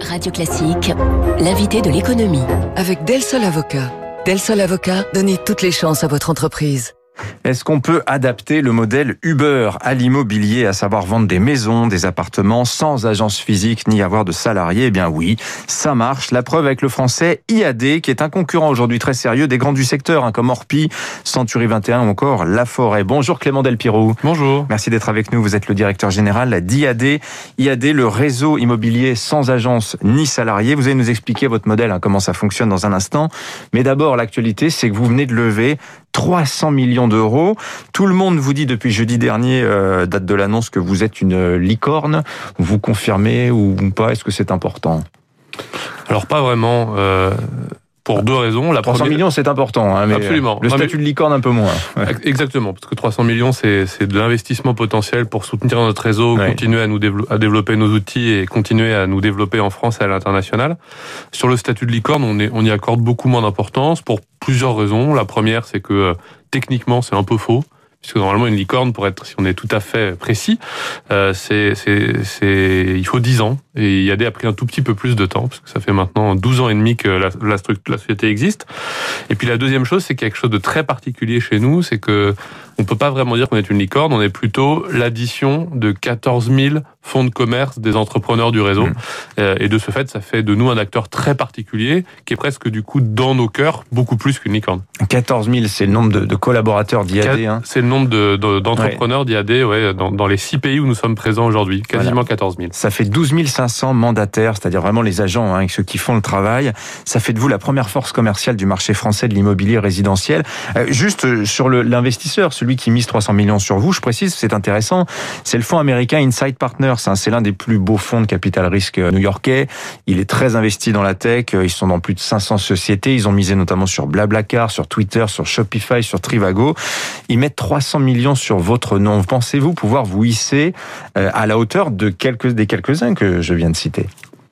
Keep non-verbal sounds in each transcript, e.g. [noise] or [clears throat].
Radio Classique, l'invité de l'économie. Avec Del Sol Avocat. Del Sol Avocat, donnez toutes les chances à votre entreprise. Est-ce qu'on peut adapter le modèle Uber à l'immobilier, à savoir vendre des maisons, des appartements sans agence physique ni avoir de salariés? Eh bien oui, ça marche. La preuve avec le français IAD, qui est un concurrent aujourd'hui très sérieux des grands du secteur, hein, comme Orpi, Century 21 ou encore La Forêt. Bonjour Clément Delpiro. Bonjour. Merci d'être avec nous. Vous êtes le directeur général d'IAD. IAD, le réseau immobilier sans agence ni salariés. Vous allez nous expliquer votre modèle, hein, comment ça fonctionne dans un instant. Mais d'abord, l'actualité, c'est que vous venez de lever 300 millions d'euros. Tout le monde vous dit depuis jeudi dernier, euh, date de l'annonce, que vous êtes une licorne. Vous confirmez ou pas? Est-ce que c'est important? Alors pas vraiment. Euh, pour deux raisons. La 300 millions, c'est important. Hein, mais Absolument. Le statut de licorne, un peu moins. Exactement, parce que 300 millions, c'est de l'investissement potentiel pour soutenir notre réseau, continuer à nous à développer nos outils et continuer à nous développer en France et à l'international. Sur le statut de licorne, on, est, on y accorde beaucoup moins d'importance pour plusieurs raisons. La première, c'est que euh, techniquement, c'est un peu faux puisque normalement une licorne, pour être, si on est tout à fait précis, euh, c'est, c'est, c'est, il faut 10 ans. Et IAD a pris un tout petit peu plus de temps, parce que ça fait maintenant 12 ans et demi que la, la, la société existe. Et puis la deuxième chose, c'est quelque chose de très particulier chez nous, c'est que on peut pas vraiment dire qu'on est une licorne, on est plutôt l'addition de 14 000 fonds de commerce des entrepreneurs du réseau. Mmh. Euh, et de ce fait, ça fait de nous un acteur très particulier, qui est presque du coup dans nos cœurs beaucoup plus qu'une licorne. 14 000, c'est le nombre de, de collaborateurs d'IAD. Hein. C'est le nombre d'entrepreneurs de, d'IAD ouais, dans, dans, les six pays où nous sommes présents aujourd'hui, quasiment voilà. 14 000. Ça fait 12 500 mandataires, c'est-à-dire vraiment les agents, hein, ceux qui font le travail. Ça fait de vous la première force commerciale du marché français de l'immobilier résidentiel. Euh, juste euh, sur l'investisseur, celui qui mise 300 millions sur vous, je précise, c'est intéressant, c'est le fonds américain Inside Partners. Hein, c'est l'un des plus beaux fonds de capital risque euh, new-yorkais. Il est très investi dans la tech. Ils sont dans plus de 500 sociétés. Ils ont misé notamment sur Blablacar, sur Twitter, sur Shopify, sur Trivago. Ils mettent 300 millions sur votre nom. Pensez-vous pouvoir vous hisser à la hauteur de des quelques-uns que je viens de citer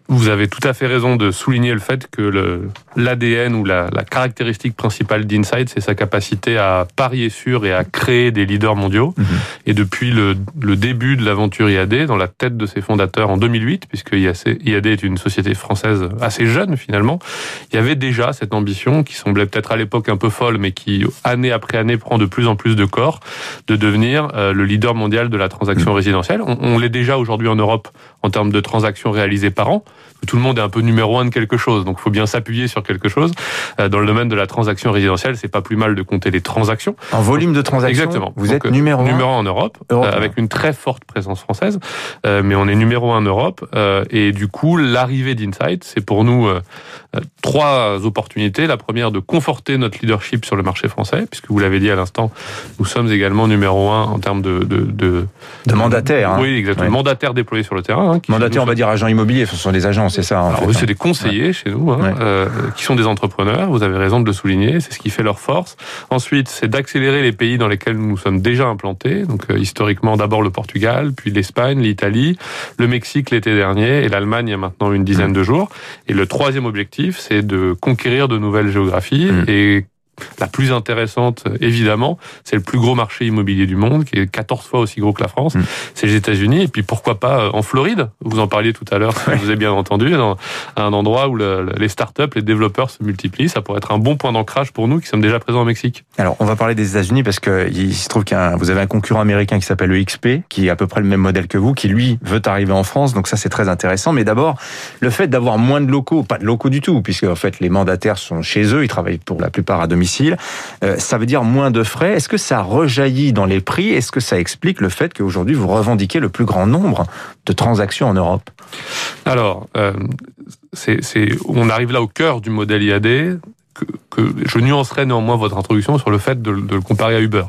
vous avez tout à fait raison de souligner le fait que l'ADN ou la, la, caractéristique principale d'Inside, c'est sa capacité à parier sur et à créer des leaders mondiaux. Mmh. Et depuis le, le début de l'aventure IAD, dans la tête de ses fondateurs en 2008, puisque IAD est une société française assez jeune finalement, il y avait déjà cette ambition qui semblait peut-être à l'époque un peu folle, mais qui année après année prend de plus en plus de corps, de devenir euh, le leader mondial de la transaction mmh. résidentielle. On, on l'est déjà aujourd'hui en Europe en termes de transactions réalisées par an tout le monde est un peu numéro un de quelque chose, donc il faut bien s'appuyer sur quelque chose. Euh, dans le domaine de la transaction résidentielle, c'est pas plus mal de compter les transactions. En volume de transactions Exactement. Vous donc, êtes numéro un Numéro un en Europe, Europe euh, avec une très forte présence française, euh, mais on est numéro un en Europe. Euh, et du coup, l'arrivée d'Insight, c'est pour nous euh, trois opportunités. La première, de conforter notre leadership sur le marché français, puisque vous l'avez dit à l'instant, nous sommes également numéro un en termes de... De, de, de mandataires. Hein. Oui, exactement. Ouais. Mandataires déployés sur le terrain. Hein, mandataires, on va dire agents immobiliers, ce sont des agents, c'est ça. Alors, eux, hein. c'est des conseillers ouais. chez nous, hein, ouais. euh, qui sont des entrepreneurs. Vous avez raison de le souligner. C'est ce qui fait leur force. Ensuite, c'est d'accélérer les pays dans lesquels nous sommes déjà implantés. Donc, euh, historiquement, d'abord le Portugal, puis l'Espagne, l'Italie, le Mexique l'été dernier et l'Allemagne il y a maintenant une dizaine mmh. de jours. Et le troisième objectif, c'est de conquérir de nouvelles géographies mmh. et la plus intéressante, évidemment, c'est le plus gros marché immobilier du monde, qui est 14 fois aussi gros que la France. Mmh. C'est les États-Unis. Et puis pourquoi pas en Floride? Vous en parliez tout à l'heure, si vous avez bien entendu, dans un endroit où le, les startups, les développeurs se multiplient. Ça pourrait être un bon point d'ancrage pour nous qui sommes déjà présents au Mexique. Alors, on va parler des États-Unis parce que il se trouve qu'il vous avez un concurrent américain qui s'appelle EXP, qui est à peu près le même modèle que vous, qui lui veut arriver en France. Donc ça, c'est très intéressant. Mais d'abord, le fait d'avoir moins de locaux, pas de locaux du tout, puisque en fait les mandataires sont chez eux, ils travaillent pour la plupart à domicile euh, ça veut dire moins de frais. Est-ce que ça rejaillit dans les prix? Est-ce que ça explique le fait qu'aujourd'hui vous revendiquez le plus grand nombre de transactions en Europe? Alors, euh, on arrive là au cœur du modèle IAD. Que, que je nuancerai néanmoins votre introduction sur le fait de le comparer à Uber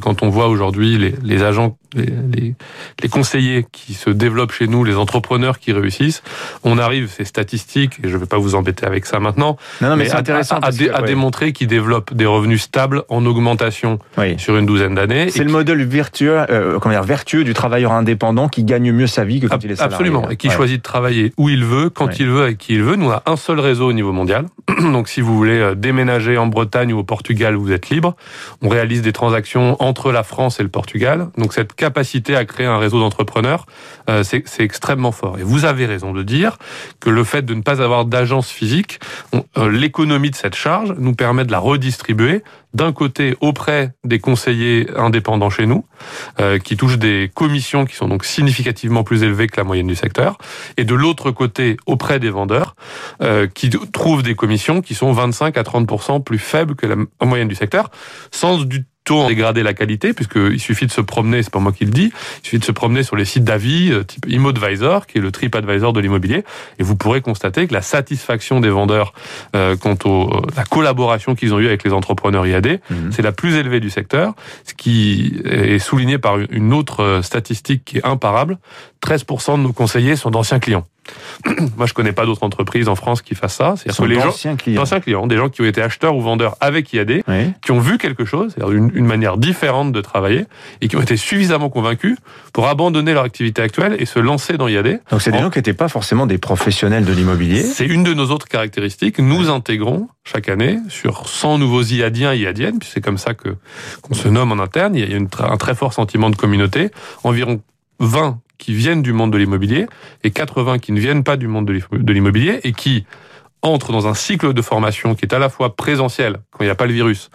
quand on voit aujourd'hui les, les, agents, les, les, les, conseillers qui se développent chez nous, les entrepreneurs qui réussissent, on arrive, ces statistiques, et je ne vais pas vous embêter avec ça maintenant, non, non, mais, mais c'est intéressant à, à, que, à ouais. démontrer qu'ils développent des revenus stables en augmentation oui. sur une douzaine d'années. C'est le qui... modèle vertueux, euh, comment dire, vertueux du travailleur indépendant qui gagne mieux sa vie que quand il est salarié. Absolument, et qui ouais. choisit de travailler où il veut, quand ouais. il veut, avec qui il veut. Nous, on a un seul réseau au niveau mondial. [clears throat] Donc, si vous voulez déménager en Bretagne ou au Portugal, vous êtes libre. On réalise des transactions entre la France et le Portugal. Donc cette capacité à créer un réseau d'entrepreneurs, euh, c'est extrêmement fort. Et vous avez raison de dire que le fait de ne pas avoir d'agence physique, euh, l'économie de cette charge nous permet de la redistribuer d'un côté auprès des conseillers indépendants chez nous, euh, qui touchent des commissions qui sont donc significativement plus élevées que la moyenne du secteur, et de l'autre côté auprès des vendeurs, euh, qui trouvent des commissions qui sont 25 à 30% plus faibles que la moyenne du secteur, sans du tout dégrader la qualité, puisqu'il suffit de se promener, c'est pas moi qui le dis, il suffit de se promener sur les sites d'avis euh, type ImmoAdvisor, qui est le trip advisor de l'immobilier, et vous pourrez constater que la satisfaction des vendeurs euh, quant à euh, la collaboration qu'ils ont eue avec les entrepreneurs IAD, mhm. c'est la plus élevée du secteur, ce qui est souligné par une autre statistique qui est imparable, 13% de nos conseillers sont d'anciens clients. [clears throat] Moi, je connais pas d'autres entreprises en France qui fassent ça. C'est-à-dire que les gens, clients. anciens clients, des gens qui ont été acheteurs ou vendeurs avec IAD, qui ont vu quelque chose, c'est-à-dire une, manière différente de travailler, et qui ont été suffisamment convaincus pour abandonner leur activité actuelle et se lancer dans IAD. Donc, c'est des gens qui n'étaient pas forcément des professionnels de l'immobilier. C'est une de nos autres caractéristiques. Nous intégrons chaque année sur 100 nouveaux IADiens et IADiennes, puis c'est comme ça que qu'on se nomme en interne. Il y a une, un très fort sentiment de communauté. Environ 20 qui viennent du monde de l'immobilier et 80 qui ne viennent pas du monde de l'immobilier et qui entrent dans un cycle de formation qui est à la fois présentiel, quand il n'y a pas le virus,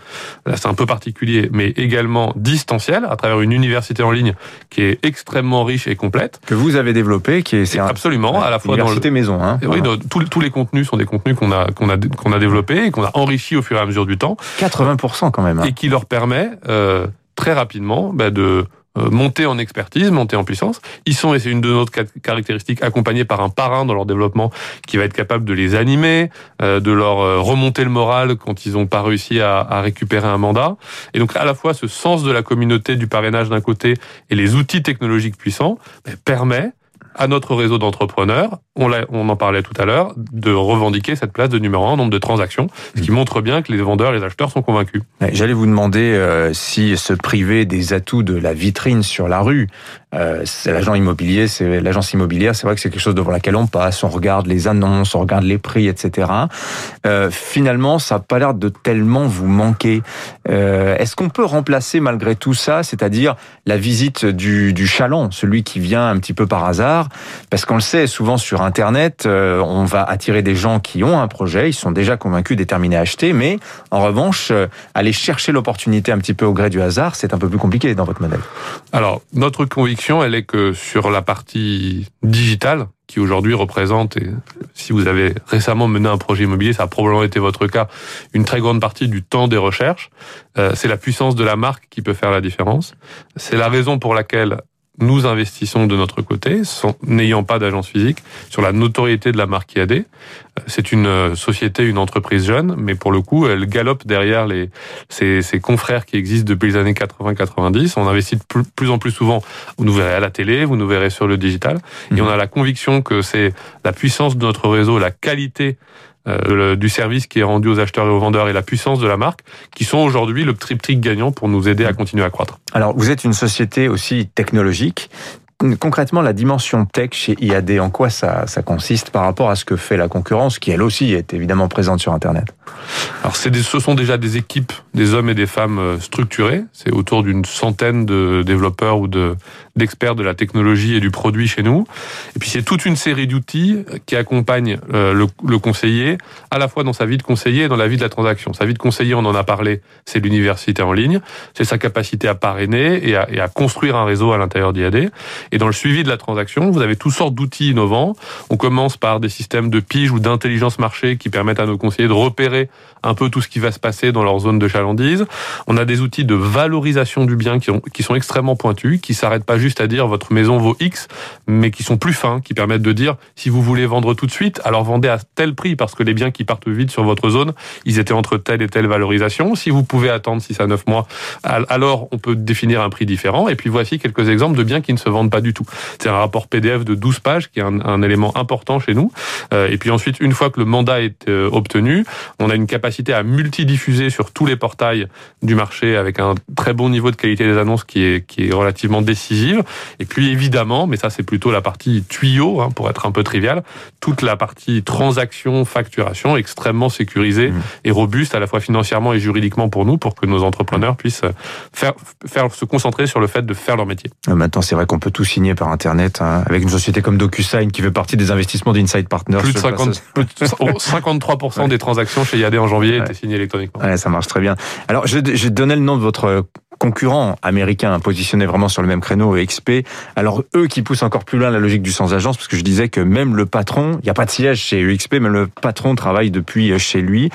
là c'est un peu particulier, mais également distanciel, à travers une université en ligne qui est extrêmement riche et complète. Que vous avez développé, qui est... C'est absolument, à la fois dans le... maison. Hein, oui, tous, tous les contenus sont des contenus qu'on a, qu'on a, qu'on a développés et qu'on a enrichis au fur et à mesure du temps. 80% quand même. Hein. Et qui leur permet euh, très rapidement bah, de monter en expertise, monter en puissance. Ils sont, et c'est une de nos caractéristiques, accompagnés par un parrain dans leur développement qui va être capable de les animer, euh, de leur euh, remonter le moral quand ils n'ont pas réussi à, à, récupérer un mandat. Et donc à la fois ce sens de la communauté du parrainage d'un côté et les outils technologiques puissants ben, permet à notre réseau d'entrepreneurs, on, on en parlait tout à l'heure, de revendiquer cette place de numéro un en nombre de transactions, ce qui mmh. montre bien que les vendeurs les acheteurs sont convaincus. J'allais vous demander euh, si se priver des atouts de la vitrine sur la rue, euh, c'est l'agent immobilier, c'est l'agence immobilière, c'est vrai que c'est quelque chose devant laquelle on passe, on regarde les annonces, on regarde les prix, etc. Euh, finalement, ça n'a pas l'air de tellement vous manquer. Est-ce qu'on peut remplacer malgré tout ça, c'est-à-dire la visite du, du chaland, celui qui vient un petit peu par hasard, parce qu'on le sait souvent sur Internet, euh, on va attirer des gens qui ont un projet, ils sont déjà convaincus, déterminés à acheter, mais en revanche, euh, aller chercher l'opportunité un petit peu au gré du hasard, c'est un peu plus compliqué dans votre modèle. Alors, notre conviction elle est que sur la partie digitale, qui aujourd'hui représente, et si vous avez récemment mené un projet immobilier, ça a probablement été votre cas, une très grande partie du temps des recherches, euh, c'est la puissance de la marque qui peut faire la différence. C'est la raison pour laquelle nous investissons de notre côté, n'ayant pas d'agence physique, sur la notoriété de la marque IAD. C'est une euh, société, une entreprise jeune, mais pour le coup, elle galope derrière les, ses, ses confrères qui existent depuis les années 80-90. On investit de plus, en plus souvent. Vous nous verrez à la télé, vous nous verrez sur le digital. Et mhm. on a la conviction que c'est la puissance de notre réseau, la qualité euh, du service qui est rendu aux acheteurs et aux vendeurs et la puissance de la marque, qui sont aujourd'hui le triptyque gagnant pour nous aider à continuer à croître. Alors, vous êtes une société aussi technologique concrètement, la dimension tech chez IAD, en quoi ça, ça consiste par rapport à ce que fait la concurrence, qui elle aussi est évidemment présente sur Internet? Alors, c'est ce sont déjà des équipes, des hommes et des femmes euh, structurés. C'est autour d'une centaine de développeurs ou de d'experts de la technologie et du produit chez nous. Et puis, c'est toute une série d'outils qui accompagnent euh, le, le, conseiller à la fois dans sa vie de conseiller et dans la vie de la transaction. Sa vie de conseiller, on en a parlé, c'est l'université en ligne, c'est sa capacité à parrainer et à, et à construire un réseau à l'intérieur d'IAD. Et dans le suivi de la transaction, vous avez toutes sortes d'outils innovants. On commence par des systèmes de pige ou d'intelligence marché qui permettent à nos conseillers de repérer un peu tout ce qui va se passer dans leur zone de chalandise. On a des outils de valorisation du bien qui, sont extrêmement pointus, qui s'arrêtent pas juste à dire votre maison vaut X, mais qui sont plus fins, qui permettent de dire si vous voulez vendre tout de suite, alors vendez à tel prix parce que les biens qui partent vite sur votre zone, ils étaient entre telle et telle valorisation. Si vous pouvez attendre 6 à 9 mois, alors on peut définir un prix différent. Et puis voici quelques exemples de biens qui ne se vendent pas pas du tout. C'est un rapport PDF de 12 pages qui est un, un élément important chez nous. et puis ensuite, une fois que le mandat est obtenu, on a une capacité à multidiffuser sur tous les portails du marché avec un très bon niveau de qualité des annonces qui est, qui est relativement décisive. Et puis évidemment, mais ça c'est plutôt la partie tuyau, hein, pour être un peu trivial, toute la partie transaction, facturation extrêmement sécurisée mmh. et robuste à la fois financièrement et juridiquement pour nous, pour que nos entrepreneurs puissent faire, faire se concentrer sur le fait de faire leur métier. Euh, maintenant, c'est vrai qu'on peut tout signer par Internet hein, avec une société comme DocuSign qui fait partie des investissements d'Inside Partners. Plus de 50, 53% des transactions chez Yadé en janvier étaient signées électroniquement. Ouais, ça marche très bien. Alors, je, je donnais le nom de votre concurrent américain positionné vraiment sur le même créneau, XP. Alors eux qui poussent encore plus loin la logique du sans agence, parce que je disais que même le patron, il n'y a pas de siège chez UXP, mais le patron travaille depuis chez lui.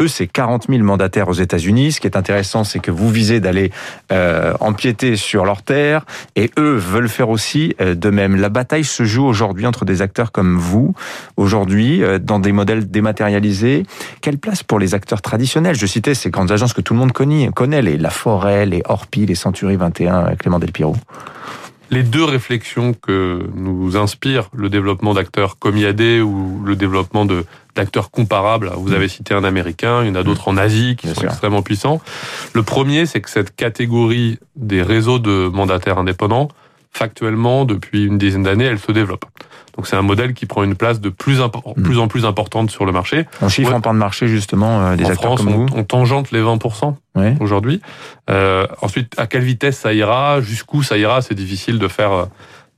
Eux, c'est 40 000 mandataires aux États-Unis. Ce qui est intéressant, c'est que vous visez d'aller euh, empiéter sur leurs terres, et eux veulent faire aussi euh, de même. La bataille se joue aujourd'hui entre des acteurs comme vous, aujourd'hui, euh, dans des modèles dématérialisés. Quelle place pour les acteurs traditionnels? Je citais ces grandes agences que tout le monde connaît, connaît les La Forêt, les Orpi, les Century 21, Clément Delpiro les deux réflexions que nous inspire le développement d'acteurs comme IAD ou le développement de d'acteurs comparables. Vous avez cité un américain, il y en a d'autres en Asie qui sont extrêmement puissants. Le premier, c'est que cette catégorie des réseaux de mandataires indépendants, factuellement, depuis une dizaine d'années, elle se développe. Donc c'est un modèle qui prend une place de plus, en plus en plus importante sur le marché. On chiffre en part de marché justement euh, des en acteurs France, comme on, on tangente les 20% aujourd'hui. Euh, ensuite, à quelle vitesse ça ira, jusqu'où ça ira, c'est difficile de faire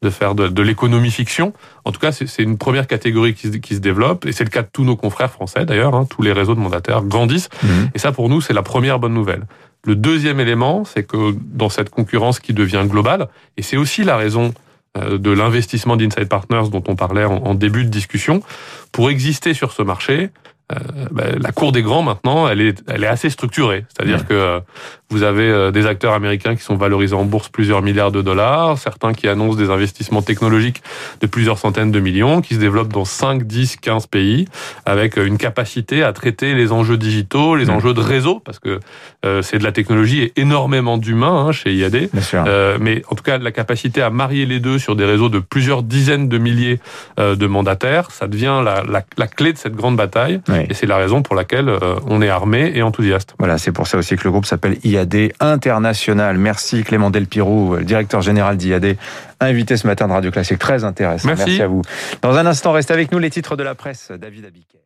de faire de, l'économie fiction. En tout cas, c'est une première catégorie qui, qui, se développe, et c'est le cas de tous nos confrères français d'ailleurs. Hein, tous les réseaux de mandataires grandissent, mhm. et ça pour nous c'est la première bonne nouvelle. Le deuxième élément, c'est que dans cette concurrence qui devient globale, et c'est aussi la raison euh, de l'investissement d'Inside Partners dont on parlait en, début de discussion, pour exister sur ce marché, bah, la cour des grands maintenant, elle est, elle est assez structurée. C'est-à-dire que euh, vous avez euh, des acteurs américains qui sont valorisés en bourse plusieurs milliards de dollars, certains qui annoncent des investissements technologiques de plusieurs centaines de millions, qui se développent dans 5, 10, 15 pays, avec une capacité à traiter les enjeux digitaux, les enjeux de réseau, parce que c'est de la technologie et énormément d'humains hein, chez IAD. mais en tout cas, la capacité à marier les deux sur des réseaux de plusieurs dizaines de milliers de mandataires, ça devient la, la, la clé de cette grande bataille. Et c'est la raison pour laquelle euh, on est armé et enthousiaste. Voilà, c'est pour ça aussi que le groupe s'appelle IAD International. Merci Clément Delpirou, le directeur général d'IAD, invité ce matin de Radio Classique. Très intéressant. Merci. Merci à vous. Dans un instant, restez avec nous les titres de la presse. David Abiker.